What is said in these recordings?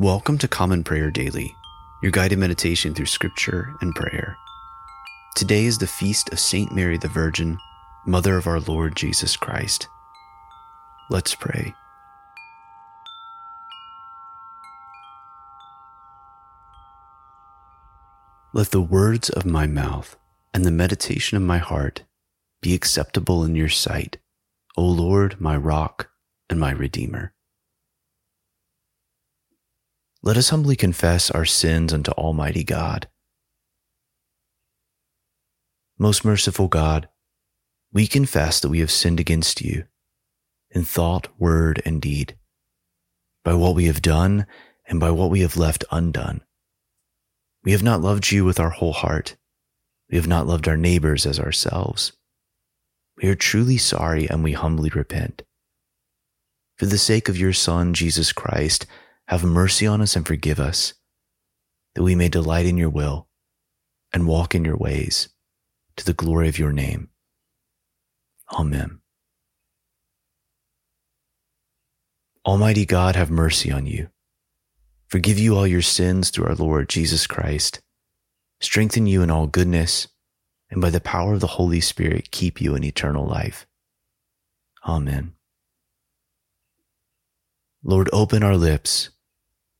Welcome to Common Prayer Daily, your guided meditation through scripture and prayer. Today is the feast of Saint Mary the Virgin, Mother of our Lord Jesus Christ. Let's pray. Let the words of my mouth and the meditation of my heart be acceptable in your sight, O Lord, my rock and my redeemer. Let us humbly confess our sins unto Almighty God. Most merciful God, we confess that we have sinned against you in thought, word, and deed, by what we have done and by what we have left undone. We have not loved you with our whole heart. We have not loved our neighbors as ourselves. We are truly sorry and we humbly repent. For the sake of your Son, Jesus Christ, have mercy on us and forgive us, that we may delight in your will and walk in your ways to the glory of your name. Amen. Almighty God, have mercy on you. Forgive you all your sins through our Lord Jesus Christ. Strengthen you in all goodness, and by the power of the Holy Spirit, keep you in eternal life. Amen. Lord, open our lips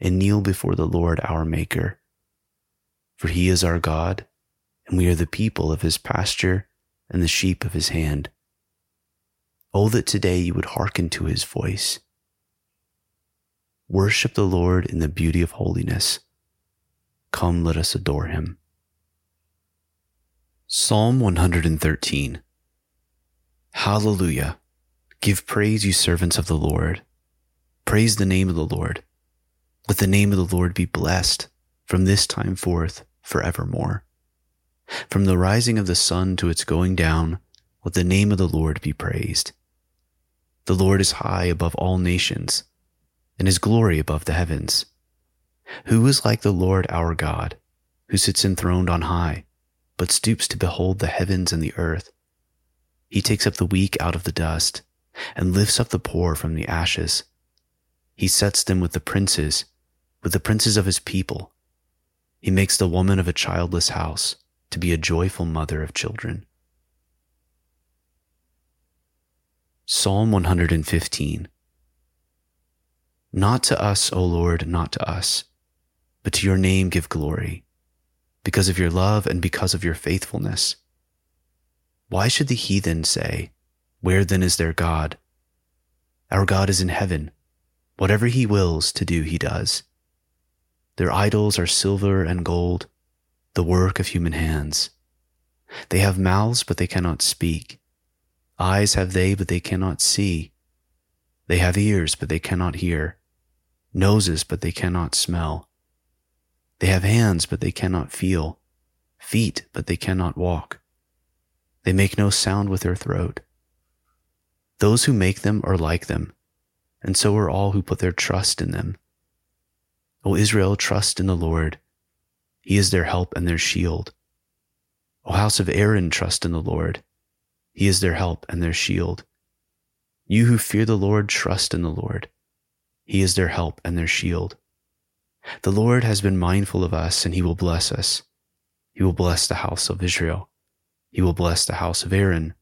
and kneel before the Lord our Maker. For he is our God, and we are the people of his pasture and the sheep of his hand. Oh, that today you would hearken to his voice. Worship the Lord in the beauty of holiness. Come, let us adore him. Psalm 113 Hallelujah! Give praise, you servants of the Lord. Praise the name of the Lord. Let the name of the Lord be blessed from this time forth forevermore. From the rising of the sun to its going down, let the name of the Lord be praised. The Lord is high above all nations, and his glory above the heavens. Who is like the Lord our God, who sits enthroned on high, but stoops to behold the heavens and the earth? He takes up the weak out of the dust, and lifts up the poor from the ashes. He sets them with the princes with the princes of his people. He makes the woman of a childless house to be a joyful mother of children. Psalm 115 Not to us, O Lord, not to us, but to your name give glory, because of your love and because of your faithfulness. Why should the heathen say, Where then is their God? Our God is in heaven. Whatever he wills to do, he does. Their idols are silver and gold, the work of human hands. They have mouths, but they cannot speak. Eyes have they, but they cannot see. They have ears, but they cannot hear. Noses, but they cannot smell. They have hands, but they cannot feel. Feet, but they cannot walk. They make no sound with their throat. Those who make them are like them, and so are all who put their trust in them. O Israel, trust in the Lord. He is their help and their shield. O house of Aaron, trust in the Lord. He is their help and their shield. You who fear the Lord, trust in the Lord. He is their help and their shield. The Lord has been mindful of us, and he will bless us. He will bless the house of Israel. He will bless the house of Aaron.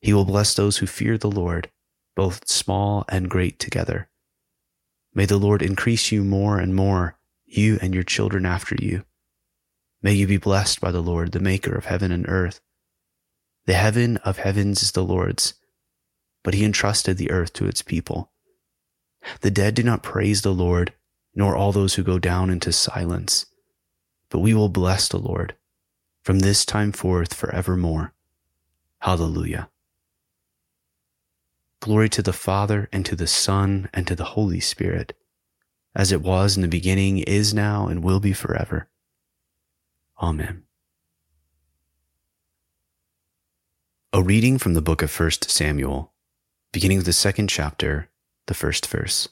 He will bless those who fear the Lord, both small and great together. May the Lord increase you more and more, you and your children after you. May you be blessed by the Lord, the maker of heaven and earth. The heaven of heavens is the Lord's, but he entrusted the earth to its people. The dead do not praise the Lord, nor all those who go down into silence. But we will bless the Lord from this time forth forevermore. Hallelujah. Glory to the Father, and to the Son, and to the Holy Spirit, as it was in the beginning, is now, and will be forever. Amen. A reading from the book of 1 Samuel, beginning with the second chapter, the first verse.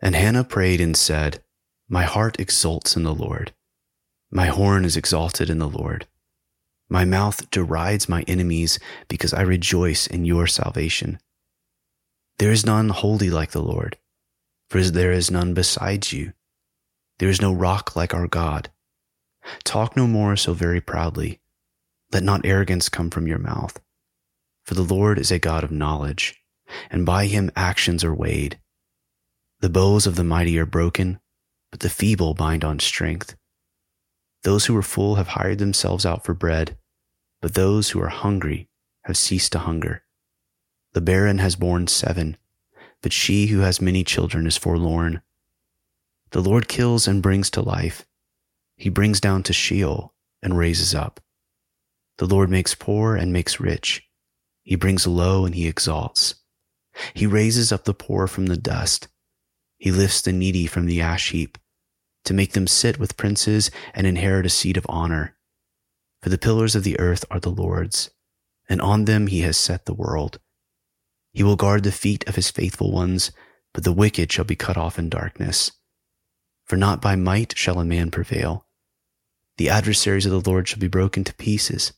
And Hannah prayed and said, My heart exults in the Lord. My horn is exalted in the Lord. My mouth derides my enemies because I rejoice in your salvation. There is none holy like the Lord, for there is none besides you. There is no rock like our God. Talk no more so very proudly. Let not arrogance come from your mouth. For the Lord is a God of knowledge, and by him actions are weighed. The bows of the mighty are broken, but the feeble bind on strength. Those who are full have hired themselves out for bread, but those who are hungry have ceased to hunger. The barren has borne seven, but she who has many children is forlorn. The Lord kills and brings to life. He brings down to Sheol and raises up. The Lord makes poor and makes rich. He brings low and he exalts. He raises up the poor from the dust. He lifts the needy from the ash heap to make them sit with princes and inherit a seat of honor. For the pillars of the earth are the Lord's, and on them he has set the world. He will guard the feet of his faithful ones, but the wicked shall be cut off in darkness. For not by might shall a man prevail. The adversaries of the Lord shall be broken to pieces.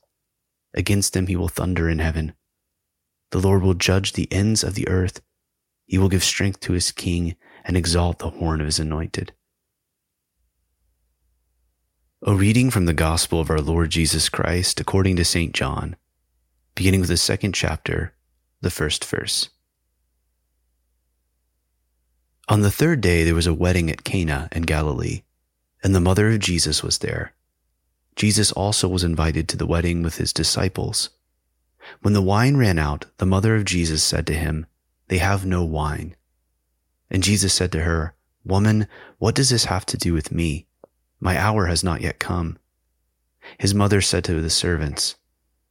Against them he will thunder in heaven. The Lord will judge the ends of the earth. He will give strength to his king and exalt the horn of his anointed. A reading from the Gospel of our Lord Jesus Christ according to St. John, beginning with the second chapter, the first verse. On the third day there was a wedding at Cana in Galilee, and the mother of Jesus was there. Jesus also was invited to the wedding with his disciples. When the wine ran out, the mother of Jesus said to him, They have no wine. And Jesus said to her, Woman, what does this have to do with me? My hour has not yet come. His mother said to the servants,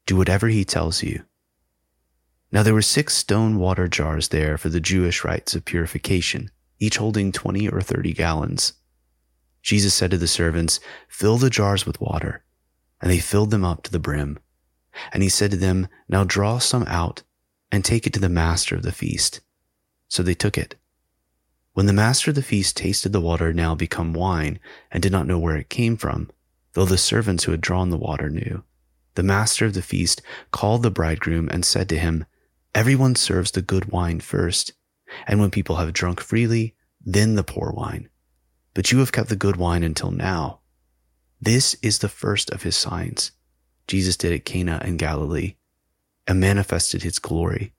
Do whatever he tells you. Now there were six stone water jars there for the Jewish rites of purification, each holding twenty or thirty gallons. Jesus said to the servants, Fill the jars with water. And they filled them up to the brim. And he said to them, Now draw some out and take it to the master of the feast. So they took it. When the master of the feast tasted the water now become wine and did not know where it came from, though the servants who had drawn the water knew, the master of the feast called the bridegroom and said to him, Everyone serves the good wine first, and when people have drunk freely, then the poor wine. But you have kept the good wine until now. This is the first of his signs Jesus did at Cana in Galilee and manifested his glory.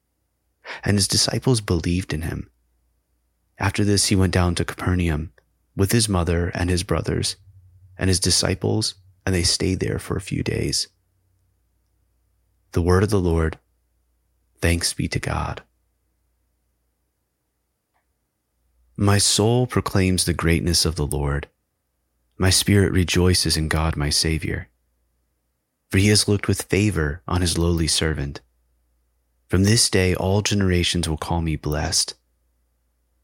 And his disciples believed in him. After this, he went down to Capernaum with his mother and his brothers and his disciples, and they stayed there for a few days. The word of the Lord. Thanks be to God. My soul proclaims the greatness of the Lord. My spirit rejoices in God my Savior. For he has looked with favor on his lowly servant. From this day all generations will call me blessed.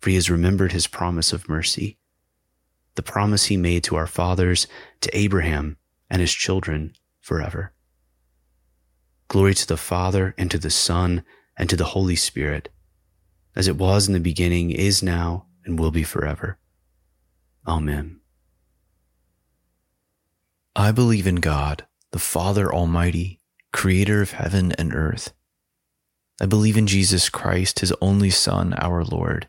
for he has remembered his promise of mercy, the promise he made to our fathers, to Abraham and his children forever. Glory to the Father, and to the Son, and to the Holy Spirit, as it was in the beginning, is now, and will be forever. Amen. I believe in God, the Father Almighty, creator of heaven and earth. I believe in Jesus Christ, his only Son, our Lord.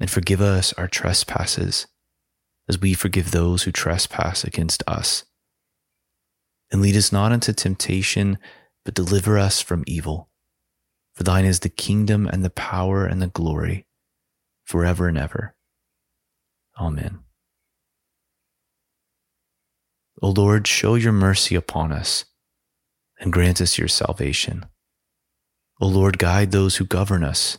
and forgive us our trespasses, as we forgive those who trespass against us. And lead us not into temptation, but deliver us from evil. For thine is the kingdom and the power and the glory, forever and ever. Amen. O Lord, show your mercy upon us and grant us your salvation. O Lord, guide those who govern us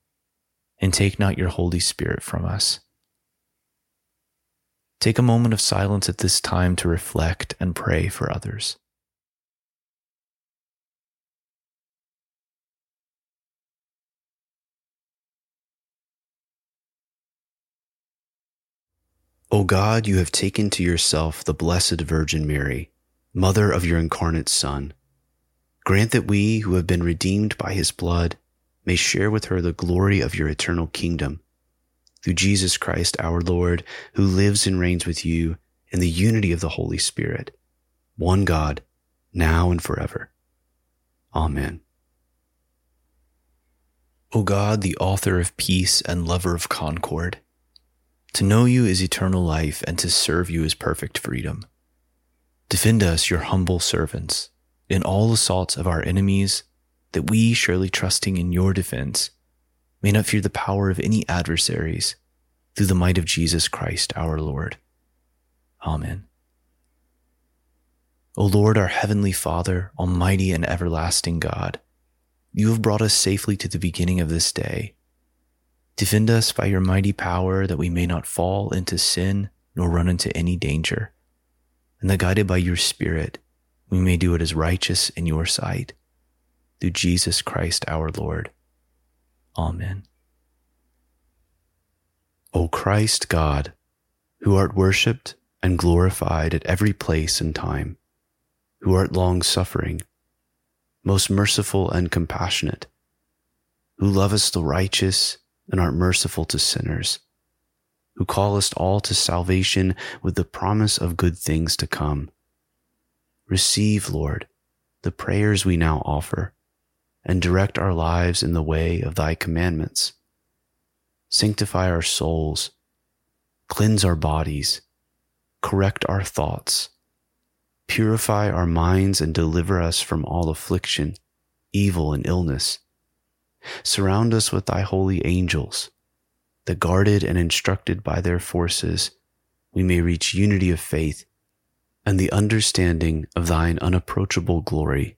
and take not your Holy Spirit from us. Take a moment of silence at this time to reflect and pray for others. O God, you have taken to yourself the Blessed Virgin Mary, Mother of your incarnate Son. Grant that we, who have been redeemed by his blood, may share with her the glory of your eternal kingdom. Through Jesus Christ our Lord, who lives and reigns with you in the unity of the Holy Spirit, one God, now and forever. Amen. O God, the author of peace and lover of concord, to know you is eternal life, and to serve you is perfect freedom. Defend us, your humble servants, in all assaults of our enemies, that we, surely trusting in your defense, may not fear the power of any adversaries, through the might of Jesus Christ our Lord. Amen. O Lord, our heavenly Father, almighty and everlasting God, you have brought us safely to the beginning of this day Defend us by your mighty power that we may not fall into sin nor run into any danger, and that guided by your Spirit, we may do what is righteous in your sight. Through Jesus Christ our Lord. Amen. O Christ God, who art worshipped and glorified at every place and time, who art long suffering, most merciful and compassionate, who lovest the righteous and art merciful to sinners, who callest all to salvation with the promise of good things to come. Receive, Lord, the prayers we now offer, and direct our lives in the way of thy commandments. Sanctify our souls, cleanse our bodies, correct our thoughts, purify our minds, and deliver us from all affliction, evil, and illness Surround us with thy holy angels, that guarded and instructed by their forces, we may reach unity of faith and the understanding of thine unapproachable glory.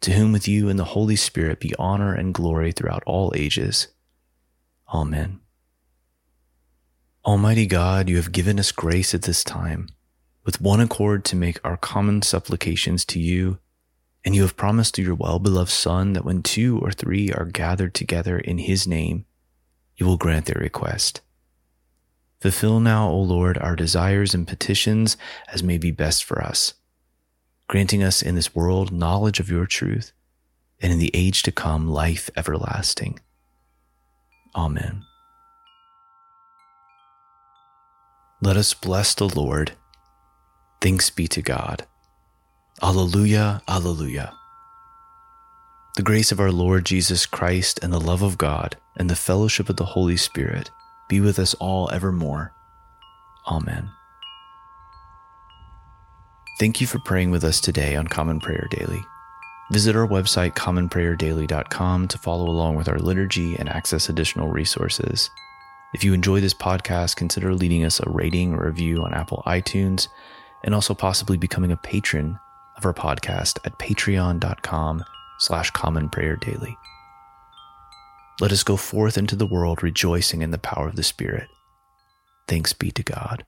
to whom with you and the Holy Spirit be honor and glory throughout all ages. Amen. Almighty God, you have given us grace at this time, with one accord to make our common supplications to you, and you have promised to your well beloved Son that when two or three are gathered together in his name, you will grant their request. Fulfill now, O Lord, our desires and petitions as may be best for us, granting us in this world knowledge of your truth, and in the age to come life everlasting. Amen. Let us bless the Lord. Thanks be to God. Alleluia, Alleluia. The grace of our Lord Jesus Christ and the love of God and the fellowship of the Holy Spirit be with us all evermore. Amen. Thank you for praying with us today on Common Prayer Daily. Visit our website, commonprayerdaily.com, to follow along with our liturgy and access additional resources. If you enjoy this podcast, consider leaving us a rating or review on Apple iTunes and also possibly becoming a patron of our podcast at patreon.com slash commonprayerdaily. Let us go forth into the world rejoicing in the power of the Spirit. Thanks be to God.